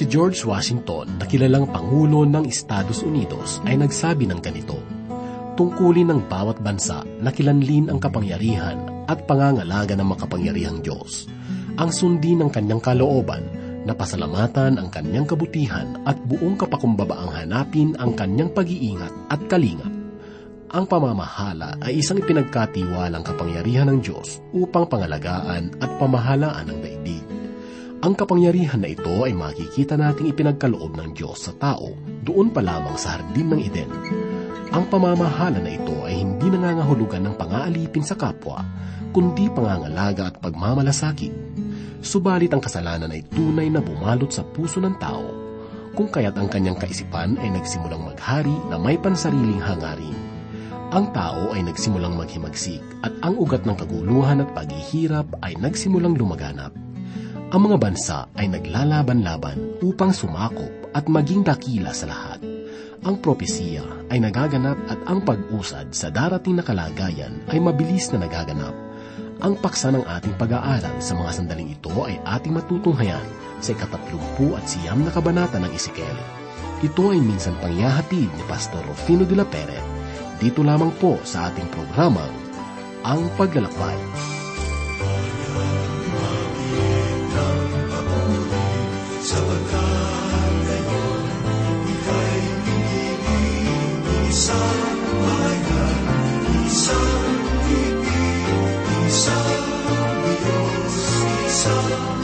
Si George Washington, na kilalang Pangulo ng Estados Unidos, ay nagsabi ng ganito, Tungkulin ng bawat bansa na kilanlin ang kapangyarihan at pangangalaga ng makapangyarihang Diyos. Ang sundin ng kanyang kalooban na pasalamatan ang kanyang kabutihan at buong kapakumbabaang hanapin ang kanyang pag-iingat at kalingat. Ang pamamahala ay isang ipinagkatiwalang kapangyarihan ng Diyos upang pangalagaan at pamahalaan ang. Ang kapangyarihan na ito ay makikita nating ipinagkaloob ng Diyos sa tao doon pa lamang sa hardin ng Eden. Ang pamamahala na ito ay hindi nangangahulugan ng pangaalipin sa kapwa, kundi pangangalaga at pagmamalasakit. Subalit ang kasalanan ay tunay na bumalot sa puso ng tao, kung kaya't ang kanyang kaisipan ay nagsimulang maghari na may pansariling hangarin. Ang tao ay nagsimulang maghimagsik at ang ugat ng kaguluhan at paghihirap ay nagsimulang lumaganap ang mga bansa ay naglalaban-laban upang sumakop at maging dakila sa lahat. Ang propesiya ay nagaganap at ang pag-usad sa darating na kalagayan ay mabilis na nagaganap. Ang paksa ng ating pag-aaral sa mga sandaling ito ay ating matutunghayan sa ikatatlumpu at siyam na kabanata ng Ezekiel. Ito ay minsan pangyahatid ni Pastor Rufino de la Pere. Dito lamang po sa ating programang Ang Paglalakbay. soul.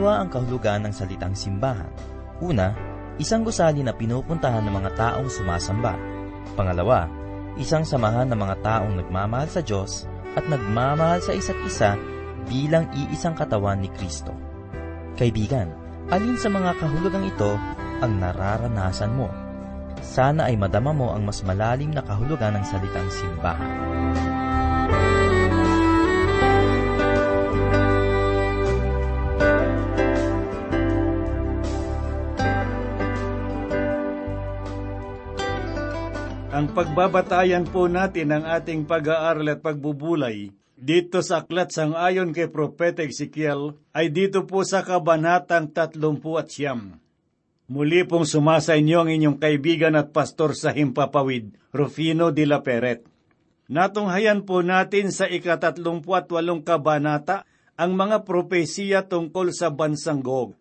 Dalawa ang kahulugan ng salitang simbahan. Una, isang gusali na pinupuntahan ng mga taong sumasamba. Pangalawa, isang samahan ng mga taong nagmamahal sa Diyos at nagmamahal sa isa't isa bilang iisang katawan ni Kristo. Kaibigan, alin sa mga kahulugang ito ang nararanasan mo? Sana ay madama mo ang mas malalim na kahulugan ng salitang simbahan. Pagbabatayan po natin ng ating pag-aaral at pagbubulay dito sa aklat sang ayon kay Propeta Ezekiel ay dito po sa kabanatang 30 at siyam. Muli pong sumasa inyo ang inyong kaibigan at pastor sa Himpapawid, Rufino de la Peret. Natunghayan po natin sa ikatatlumput walong kabanata ang mga propesiya tungkol sa bansang Gog.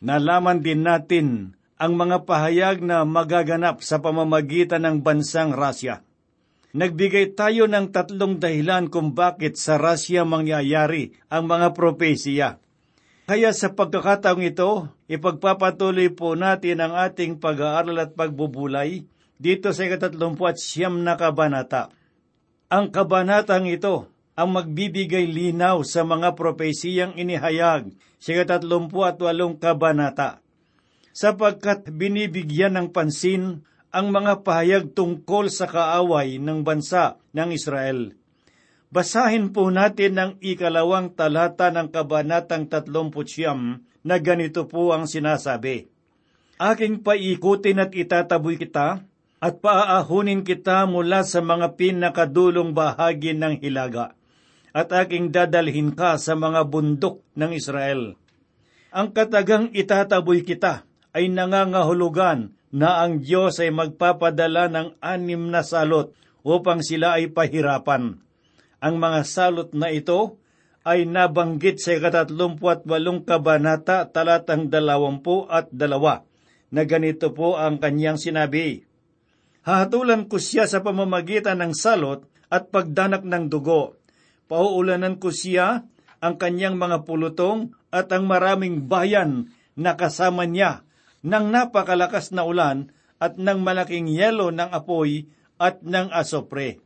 Nalaman din natin ang mga pahayag na magaganap sa pamamagitan ng bansang Rasya. Nagbigay tayo ng tatlong dahilan kung bakit sa Rasya mangyayari ang mga propesiya. Kaya sa pagkakataong ito, ipagpapatuloy po natin ang ating pag-aaral at pagbubulay dito sa ikatatlumput siyam na kabanata. Ang kabanatang ito ang magbibigay linaw sa mga propesiyang inihayag sa ikatatlumput walong kabanata sapagkat binibigyan ng pansin ang mga pahayag tungkol sa kaaway ng bansa ng Israel. Basahin po natin ang ikalawang talata ng Kabanatang 39 na ganito po ang sinasabi. Aking paikutin at itataboy kita at paaahunin kita mula sa mga pinakadulong bahagi ng hilaga at aking dadalhin ka sa mga bundok ng Israel. Ang katagang itataboy kita ay nangangahulugan na ang Diyos ay magpapadala ng anim na salot upang sila ay pahirapan. Ang mga salot na ito ay nabanggit sa ikatatlumput walong kabanata talatang dalawampu at dalawa na ganito po ang kanyang sinabi. Hahatulan ko siya sa pamamagitan ng salot at pagdanak ng dugo. Pauulanan ko siya ang kanyang mga pulutong at ang maraming bayan na kasama niya ng napakalakas na ulan at ng malaking yelo ng apoy at ng asopre.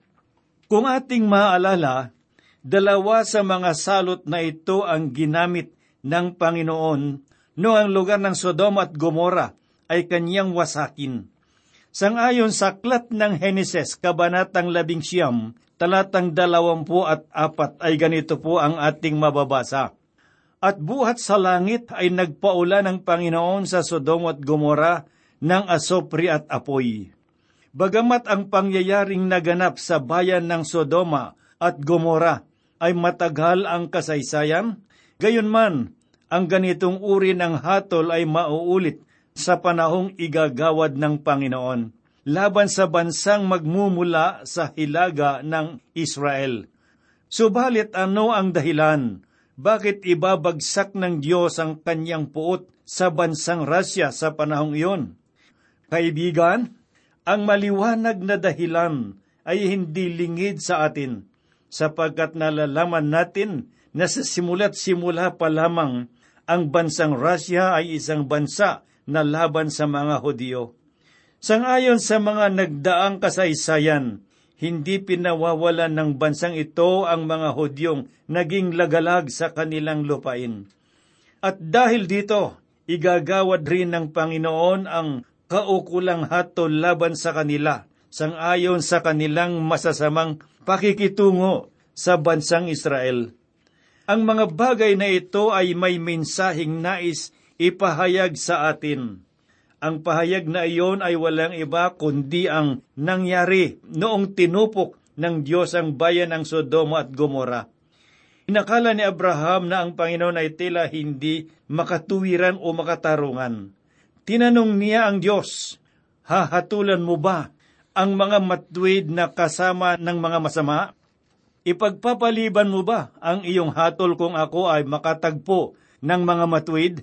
Kung ating maaalala, dalawa sa mga salot na ito ang ginamit ng Panginoon noong ang lugar ng Sodom at Gomora ay kanyang wasakin. Sangayon sa aklat ng Heneses, Kabanatang Labing Siyam, talatang dalawampu at apat ay ganito po ang ating mababasa at buhat sa langit ay nagpaula ng Panginoon sa Sodom at Gomora ng asopri at apoy. Bagamat ang pangyayaring naganap sa bayan ng Sodoma at Gomora ay matagal ang kasaysayan, gayon man, ang ganitong uri ng hatol ay mauulit sa panahong igagawad ng Panginoon laban sa bansang magmumula sa hilaga ng Israel. Subalit ano ang dahilan bakit ibabagsak ng Diyos ang kanyang puot sa bansang Rasya sa panahong iyon? Kaibigan, ang maliwanag na dahilan ay hindi lingid sa atin, sapagkat nalalaman natin na sa simula't simula pa lamang ang bansang Rasya ay isang bansa na laban sa mga Hudyo. Sangayon sa mga nagdaang kasaysayan, hindi pinawawalan ng bansang ito ang mga Hudyong naging lagalag sa kanilang lupain. At dahil dito, igagawad rin ng Panginoon ang kaukulang hatol laban sa kanila, sangayon sa kanilang masasamang pakikitungo sa bansang Israel. Ang mga bagay na ito ay may mensaheng nais ipahayag sa atin ang pahayag na iyon ay walang iba kundi ang nangyari noong tinupok ng Diyos ang bayan ng Sodoma at Gomora. Inakala ni Abraham na ang Panginoon ay tila hindi makatuwiran o makatarungan. Tinanong niya ang Diyos, Hahatulan mo ba ang mga matwid na kasama ng mga masama? Ipagpapaliban mo ba ang iyong hatol kung ako ay makatagpo ng mga matwid?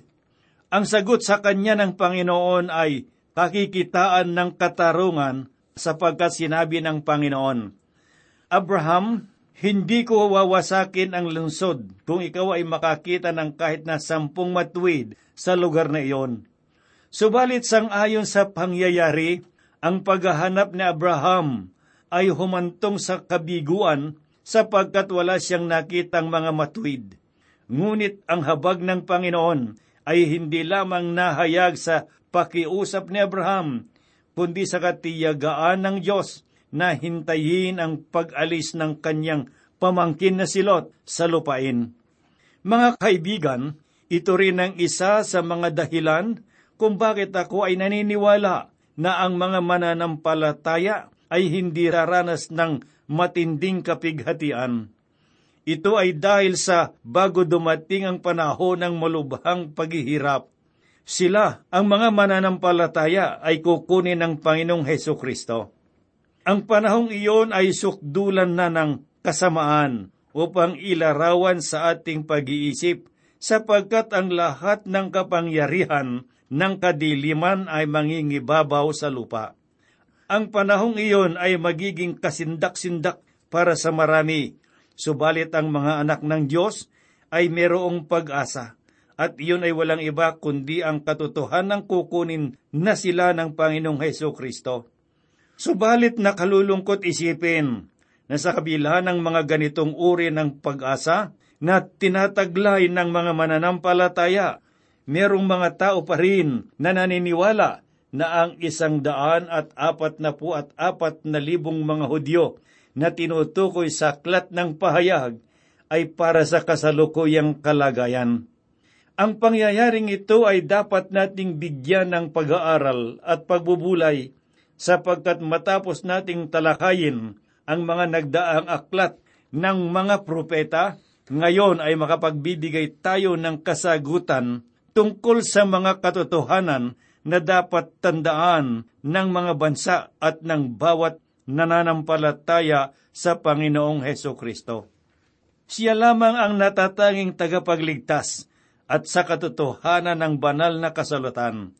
Ang sagot sa kanya ng Panginoon ay kakikitaan ng katarungan sapagkat sinabi ng Panginoon, Abraham, hindi ko wawasakin ang lungsod kung ikaw ay makakita ng kahit na sampung matuwid sa lugar na iyon. Subalit sang ayon sa pangyayari, ang paghahanap ni Abraham ay humantong sa kabiguan sapagkat wala siyang nakitang mga matuwid. Ngunit ang habag ng Panginoon ay hindi lamang nahayag sa pakiusap ni Abraham, kundi sa katiyagaan ng Diyos na hintayin ang pag-alis ng kanyang pamangkin na silot sa lupain. Mga kaibigan, ito rin ang isa sa mga dahilan kung bakit ako ay naniniwala na ang mga mananampalataya ay hindi raranas ng matinding kapighatian. Ito ay dahil sa bago dumating ang panahon ng malubhang paghihirap. Sila, ang mga mananampalataya, ay kukunin ng Panginoong Heso Kristo. Ang panahong iyon ay sukdulan na ng kasamaan upang ilarawan sa ating pag-iisip sapagkat ang lahat ng kapangyarihan ng kadiliman ay mangingibabaw sa lupa. Ang panahong iyon ay magiging kasindak-sindak para sa marami, subalit ang mga anak ng Diyos ay merong pag-asa at iyon ay walang iba kundi ang katotohanan ng kukunin na sila ng Panginoong Heso Kristo. Subalit nakalulungkot isipin na sa kabila ng mga ganitong uri ng pag-asa na tinataglay ng mga mananampalataya, merong mga tao pa rin na naniniwala na ang isang daan at apat na po at apat na libong mga Hudyo na tinutukoy sa aklat ng pahayag ay para sa kasalukuyang kalagayan. Ang pangyayaring ito ay dapat nating bigyan ng pag-aaral at pagbubulay sapagkat matapos nating talakayin ang mga nagdaang aklat ng mga propeta, ngayon ay makapagbibigay tayo ng kasagutan tungkol sa mga katotohanan na dapat tandaan ng mga bansa at ng bawat nananampalataya sa Panginoong Heso Kristo. Siya lamang ang natatanging tagapagligtas at sa katotohanan ng banal na kasalatan.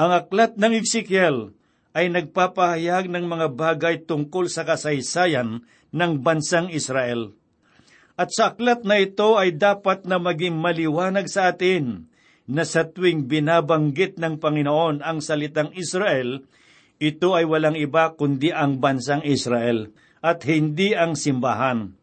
Ang aklat ng Ezekiel ay nagpapahayag ng mga bagay tungkol sa kasaysayan ng bansang Israel. At sa aklat na ito ay dapat na maging maliwanag sa atin na sa tuwing binabanggit ng Panginoon ang salitang Israel, ito ay walang iba kundi ang bansang Israel at hindi ang simbahan.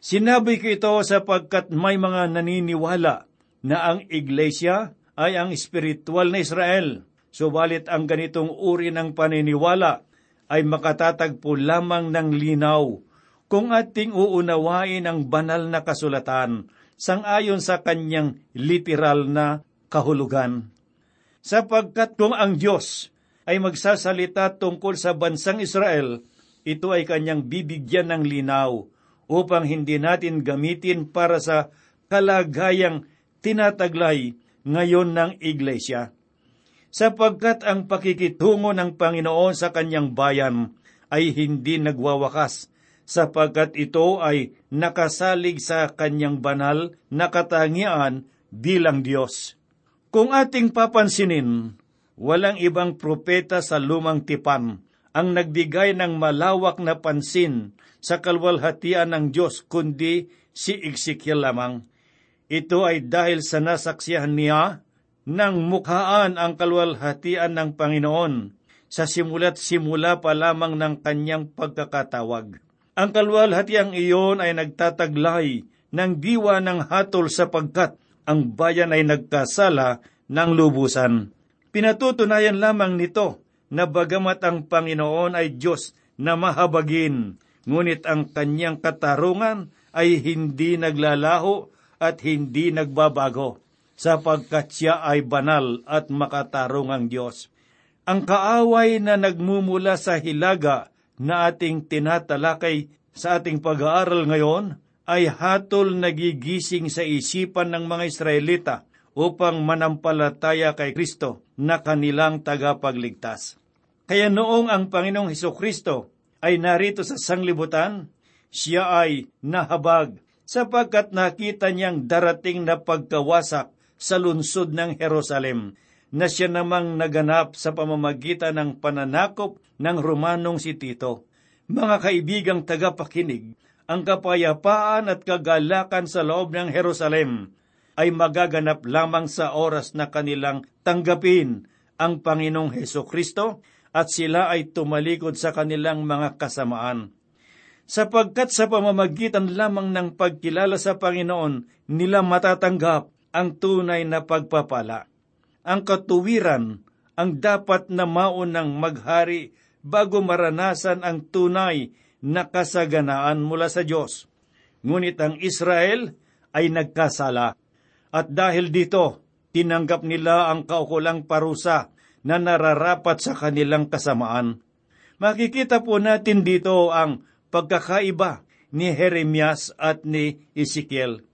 Sinabi ko ito sapagkat may mga naniniwala na ang iglesia ay ang espiritual na Israel, subalit ang ganitong uri ng paniniwala ay makatatagpo lamang ng linaw kung ating uunawain ang banal na kasulatan sangayon sa kanyang literal na kahulugan. Sapagkat kung ang Diyos ay magsasalita tungkol sa bansang Israel, ito ay kanyang bibigyan ng linaw upang hindi natin gamitin para sa kalagayang tinataglay ngayon ng Iglesia. Sapagkat ang pakikitungo ng Panginoon sa kanyang bayan ay hindi nagwawakas, sapagkat ito ay nakasalig sa kanyang banal na katangian bilang Diyos. Kung ating papansinin, walang ibang propeta sa lumang tipan ang nagbigay ng malawak na pansin sa kalwalhatian ng Diyos kundi si Ezekiel lamang. Ito ay dahil sa nasaksihan niya nang mukhaan ang kalwalhatian ng Panginoon sa simula't simula pa lamang ng kanyang pagkakatawag. Ang kalwalhatiang iyon ay nagtataglay ng diwa ng hatol sapagkat ang bayan ay nagkasala ng lubusan. Pinatutunayan lamang nito na bagamat ang Panginoon ay Diyos na mahabagin, ngunit ang kanyang katarungan ay hindi naglalaho at hindi nagbabago, sapagkat siya ay banal at makatarungang Diyos. Ang kaaway na nagmumula sa hilaga na ating tinatalakay sa ating pag-aaral ngayon ay hatol nagigising sa isipan ng mga Israelita upang manampalataya kay Kristo na kanilang tagapagligtas. Kaya noong ang Panginoong Heso Kristo ay narito sa sanglibutan, siya ay nahabag sapagkat nakita niyang darating na pagkawasak sa lungsod ng Jerusalem na siya namang naganap sa pamamagitan ng pananakop ng Romanong si Tito. Mga kaibigang tagapakinig, ang kapayapaan at kagalakan sa loob ng Jerusalem ay magaganap lamang sa oras na kanilang tanggapin ang Panginoong Heso Kristo at sila ay tumalikod sa kanilang mga kasamaan sapagkat sa pamamagitan lamang ng pagkilala sa Panginoon nila matatanggap ang tunay na pagpapala. Ang katuwiran ang dapat na maunang maghari bago maranasan ang tunay na kasaganaan mula sa Diyos. Ngunit ang Israel ay nagkasala. At dahil dito, tinanggap nila ang kaukulang parusa na nararapat sa kanilang kasamaan. Makikita po natin dito ang pagkakaiba ni Jeremias at ni Ezekiel.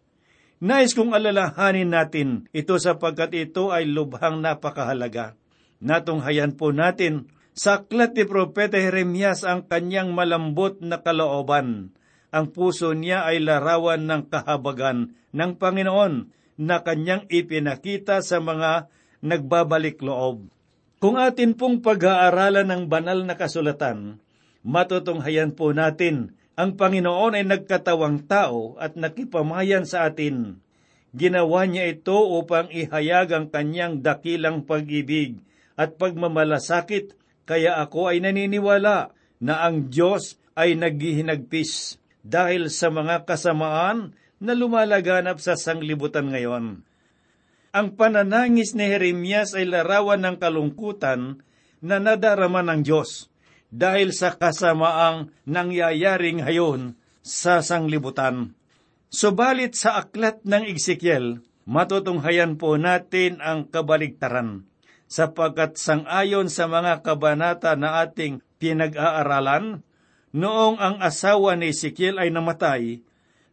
Nais kong alalahanin natin ito sapagkat ito ay lubhang napakahalaga. Natunghayan po natin Sa aklat ni Propeta Jeremias ang kanyang malambot na kalooban. Ang puso niya ay larawan ng kahabagan ng Panginoon na kanyang ipinakita sa mga nagbabalik loob. Kung atin pong pag-aaralan ng banal na kasulatan, matutunghayan po natin ang Panginoon ay nagkatawang tao at nakipamayan sa atin. Ginawa niya ito upang ihayag ang kanyang dakilang pag-ibig at pagmamalasakit, kaya ako ay naniniwala na ang Diyos ay naghihinagpis dahil sa mga kasamaan na lumalaganap sa sanglibutan ngayon. Ang pananangis ni Jeremias ay larawan ng kalungkutan na nadarama ng Diyos dahil sa kasamaang nangyayari ngayon sa sanglibutan. Subalit sa aklat ng Ezekiel, matutunghayan po natin ang kabaligtaran, sapagkat sangayon sa mga kabanata na ating pinag-aaralan, noong ang asawa ni Ezekiel ay namatay,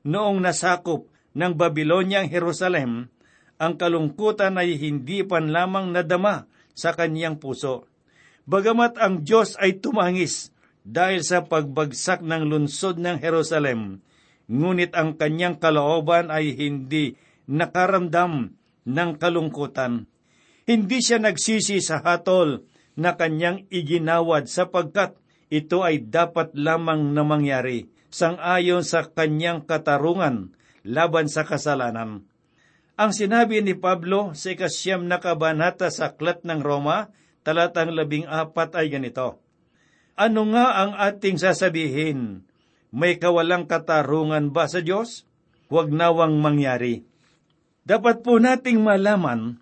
noong nasakop ng Babilonyang Jerusalem, ang kalungkutan ay hindi pan lamang nadama sa kanyang puso. Bagamat ang Diyos ay tumangis dahil sa pagbagsak ng lunsod ng Jerusalem, ngunit ang kanyang kalooban ay hindi nakaramdam ng kalungkutan. Hindi siya nagsisi sa hatol na kanyang iginawad sapagkat ito ay dapat lamang na mangyari sangayon sa kanyang katarungan laban sa kasalanan. Ang sinabi ni Pablo sa ikasyam na kabanata sa Aklat ng Roma, talatang labing apat ay ganito, Ano nga ang ating sasabihin? May kawalang katarungan ba sa Diyos? Huwag nawang mangyari. Dapat po nating malaman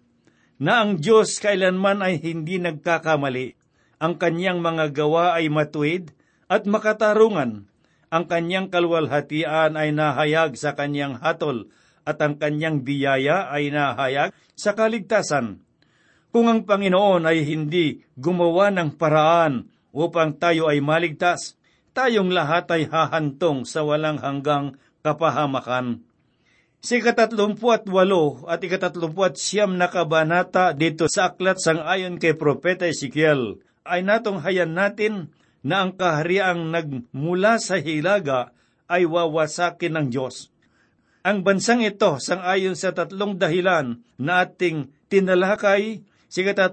na ang Diyos kailanman ay hindi nagkakamali. Ang kanyang mga gawa ay matuwid at makatarungan. Ang kanyang kalwalhatian ay nahayag sa kanyang hatol at ang kanyang biyaya ay nahayag sa kaligtasan. Kung ang Panginoon ay hindi gumawa ng paraan upang tayo ay maligtas, tayong lahat ay hahantong sa walang hanggang kapahamakan. Si ikatatlumput at walo at ikatatlumput siyam na kabanata dito sa aklat sang ayon kay Propeta Ezekiel ay natunghayan natin na ang kahariang nagmula sa hilaga ay wawasakin ng Diyos. Ang bansang ito, sangayon sa tatlong dahilan na ating tinalakay, sa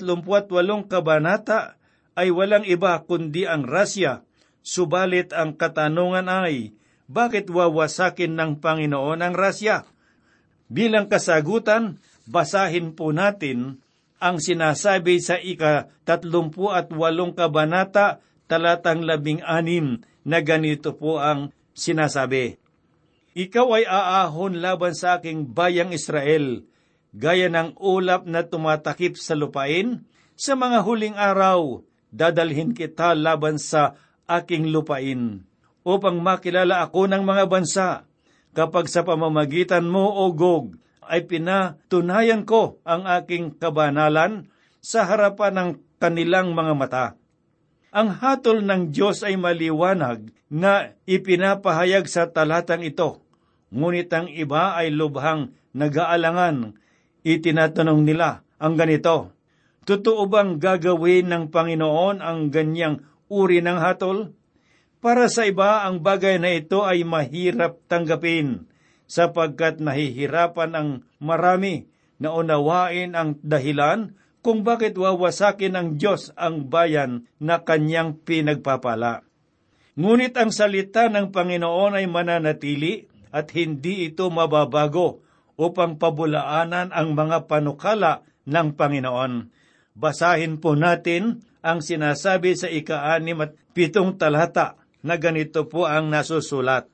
walong kabanata, ay walang iba kundi ang rasya. Subalit ang katanungan ay, bakit wawasakin ng Panginoon ang rasya? Bilang kasagutan, basahin po natin ang sinasabi sa ika-tatlumpu at walong kabanata, talatang labing anim, na ganito po ang sinasabi. Ikaw ay aahon laban sa aking bayang Israel, gaya ng ulap na tumatakip sa lupain. Sa mga huling araw, dadalhin kita laban sa aking lupain, upang makilala ako ng mga bansa, kapag sa pamamagitan mo, O Gog, ay pinatunayan ko ang aking kabanalan sa harapan ng kanilang mga mata. Ang hatol ng Diyos ay maliwanag na ipinapahayag sa talatang ito. Ngunit ang iba ay lubhang nag-aalangan. Itinatanong nila ang ganito, Totoo bang gagawin ng Panginoon ang ganyang uri ng hatol? Para sa iba, ang bagay na ito ay mahirap tanggapin sapagkat nahihirapan ang marami na unawain ang dahilan kung bakit wawasakin ng Diyos ang bayan na kanyang pinagpapala. Ngunit ang salita ng Panginoon ay mananatili at hindi ito mababago upang pabulaanan ang mga panukala ng Panginoon. Basahin po natin ang sinasabi sa ika-anim at pitong talata na ganito po ang nasusulat.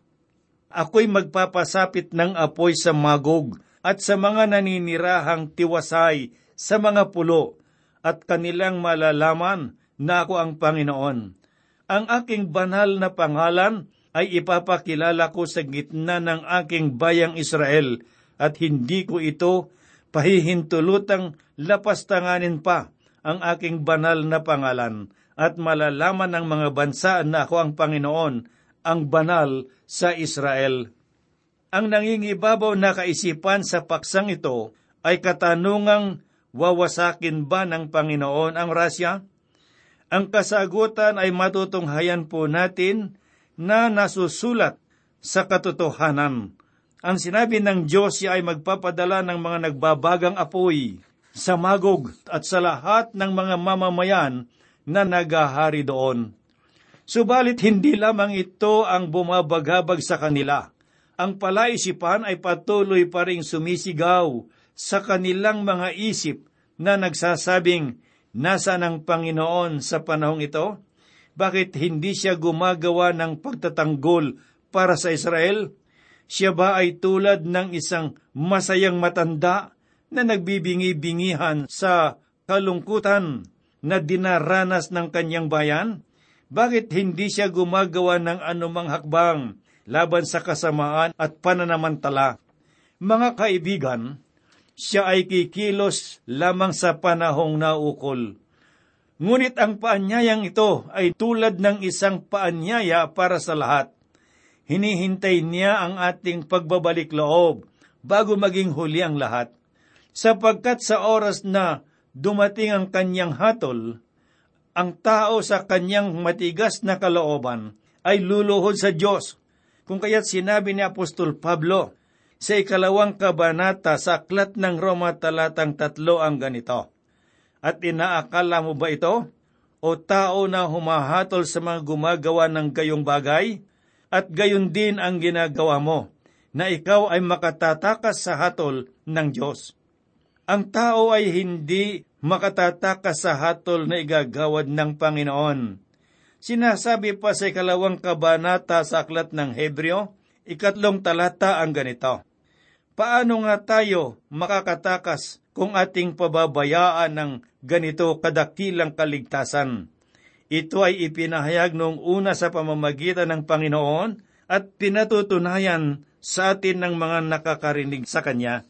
Ako'y magpapasapit ng apoy sa magog at sa mga naninirahang tiwasay sa mga pulo at kanilang malalaman na ako ang Panginoon. Ang aking banal na pangalan ay ipapakilala ko sa gitna ng aking bayang Israel at hindi ko ito pahihintulutang lapastanganin pa ang aking banal na pangalan at malalaman ng mga bansa na ako ang Panginoon, ang banal sa Israel. Ang nangingibabaw na kaisipan sa paksang ito ay katanungang wawasakin ba ng Panginoon ang rasya? Ang kasagutan ay matutunghayan po natin na nasusulat sa katotohanan. Ang sinabi ng Diyos ay magpapadala ng mga nagbabagang apoy sa Magog at sa lahat ng mga mamamayan na nagahari doon. Subalit hindi lamang ito ang bumabagabag sa kanila. Ang palaisipan ay patuloy pa ring sumisigaw sa kanilang mga isip na nagsasabing, Nasaan ang Panginoon sa panahong ito? Bakit hindi siya gumagawa ng pagtatanggol para sa Israel? Siya ba ay tulad ng isang masayang matanda na nagbibingi-bingihan sa kalungkutan na dinaranas ng kanyang bayan? Bakit hindi siya gumagawa ng anumang hakbang laban sa kasamaan at pananamantala? Mga kaibigan, siya ay kikilos lamang sa panahong naukol. Ngunit ang paanyayang ito ay tulad ng isang paanyaya para sa lahat. Hinihintay niya ang ating pagbabalik loob bago maging huli ang lahat. Sapagkat sa oras na dumating ang kanyang hatol, ang tao sa kanyang matigas na kalooban ay luluhod sa Diyos. Kung kaya't sinabi ni Apostol Pablo, sa ikalawang kabanata sa Aklat ng Roma talatang tatlo ang ganito. At inaakala mo ba ito? O tao na humahatol sa mga gumagawa ng gayong bagay? At gayon din ang ginagawa mo, na ikaw ay makatatakas sa hatol ng Diyos. Ang tao ay hindi makatatakas sa hatol na igagawad ng Panginoon. Sinasabi pa sa ikalawang kabanata sa Aklat ng Hebreo, ikatlong talata ang ganito. Paano nga tayo makakatakas kung ating pababayaan ng ganito kadakilang kaligtasan? Ito ay ipinahayag noong una sa pamamagitan ng Panginoon at pinatutunayan sa atin ng mga nakakarinig sa Kanya.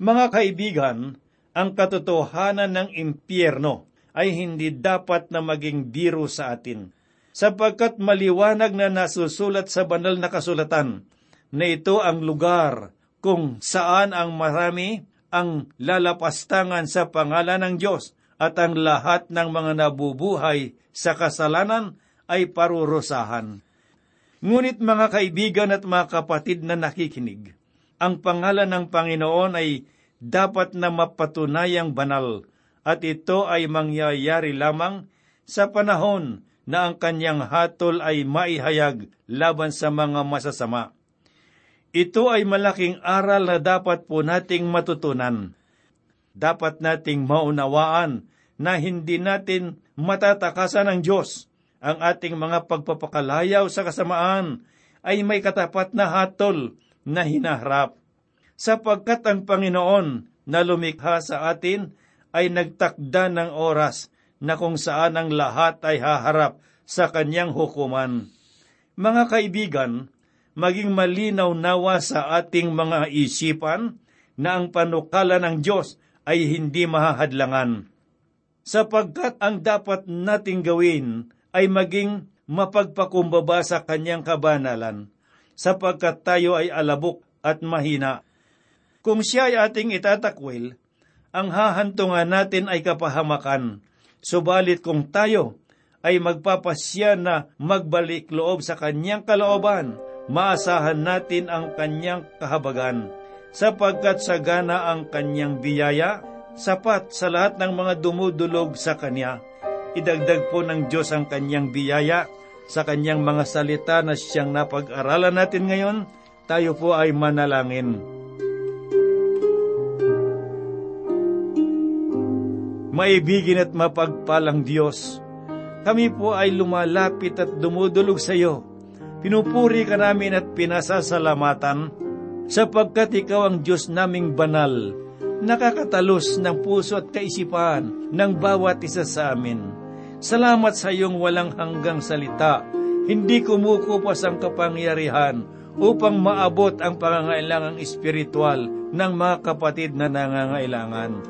Mga kaibigan, ang katotohanan ng impyerno ay hindi dapat na maging biro sa atin, sapagkat maliwanag na nasusulat sa banal na kasulatan na ito ang lugar kung saan ang marami ang lalapastangan sa pangalan ng Diyos at ang lahat ng mga nabubuhay sa kasalanan ay parurusahan. Ngunit mga kaibigan at mga kapatid na nakikinig, ang pangalan ng Panginoon ay dapat na mapatunayang banal at ito ay mangyayari lamang sa panahon na ang kanyang hatol ay maihayag laban sa mga masasama. Ito ay malaking aral na dapat po nating matutunan. Dapat nating maunawaan na hindi natin matatakasan ng Diyos. Ang ating mga pagpapakalayaw sa kasamaan ay may katapat na hatol na hinaharap. Sapagkat ang Panginoon na lumikha sa atin ay nagtakda ng oras na kung saan ang lahat ay haharap sa kanyang hukuman. Mga kaibigan, maging malinaw nawa sa ating mga isipan na ang panukala ng Diyos ay hindi mahahadlangan. Sapagkat ang dapat nating gawin ay maging mapagpakumbaba sa kanyang kabanalan, sapagkat tayo ay alabok at mahina. Kung siya ay ating itatakwil, ang hahantungan natin ay kapahamakan. Subalit kung tayo ay magpapasya na magbalik loob sa kanyang kalooban, maasahan natin ang kanyang kahabagan, sapagkat sagana ang kanyang biyaya, sapat sa lahat ng mga dumudulog sa kanya. Idagdag po ng Diyos ang kanyang biyaya sa kanyang mga salita na siyang napag-aralan natin ngayon, tayo po ay manalangin. Maibigin at mapagpalang Diyos, kami po ay lumalapit at dumudulog sa iyo Pinupuri ka namin at pinasasalamatan sapagkat ikaw ang Diyos naming banal, nakakatalos ng puso at kaisipan ng bawat isa sa amin. Salamat sa iyong walang hanggang salita, hindi kumukupas ang kapangyarihan upang maabot ang pangangailangang espiritual ng mga kapatid na nangangailangan.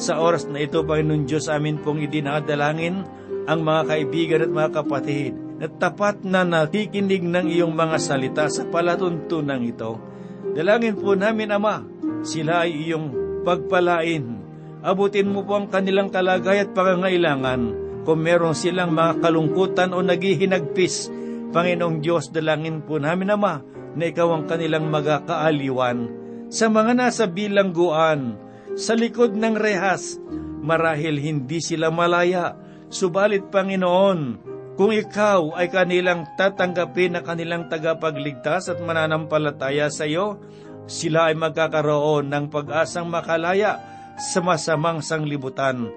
Sa oras na ito, Panginoon Diyos, amin pong idinadalangin ang mga kaibigan at mga kapatid na tapat na nakikinig ng iyong mga salita sa palatuntunan ito. Dalangin po namin, Ama, sila ay iyong pagpalain. Abutin mo po ang kanilang kalagay at pangangailangan kung meron silang mga kalungkutan o naghihinagpis, Panginoong Diyos, dalangin po namin, Ama, na ikaw ang kanilang magakaaliwan. Sa mga nasa bilangguan, sa likod ng rehas, marahil hindi sila malaya, subalit Panginoon, kung ikaw ay kanilang tatanggapin na kanilang tagapagligtas at mananampalataya sa iyo, sila ay magkakaroon ng pag-asang makalaya sa masamang sanglibutan.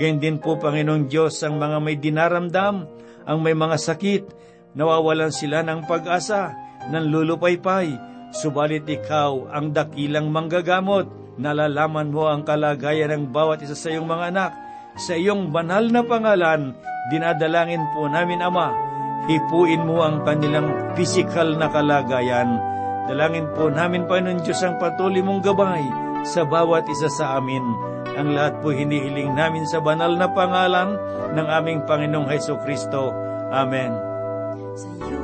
Gayun din po, Panginoong Diyos, ang mga may dinaramdam, ang may mga sakit, nawawalan sila ng pag-asa, ng lulupaypay. Subalit ikaw ang dakilang manggagamot, nalalaman mo ang kalagayan ng bawat isa sa iyong mga anak. Sa iyong banal na pangalan, dinadalangin po namin, Ama, hipuin mo ang kanilang pisikal na kalagayan. Dalangin po namin, Panginoon Diyos, ang patuloy mong gabay sa bawat isa sa amin. Ang lahat po hinihiling namin sa banal na pangalan ng aming Panginoong Heso Kristo. Amen. Sa iyo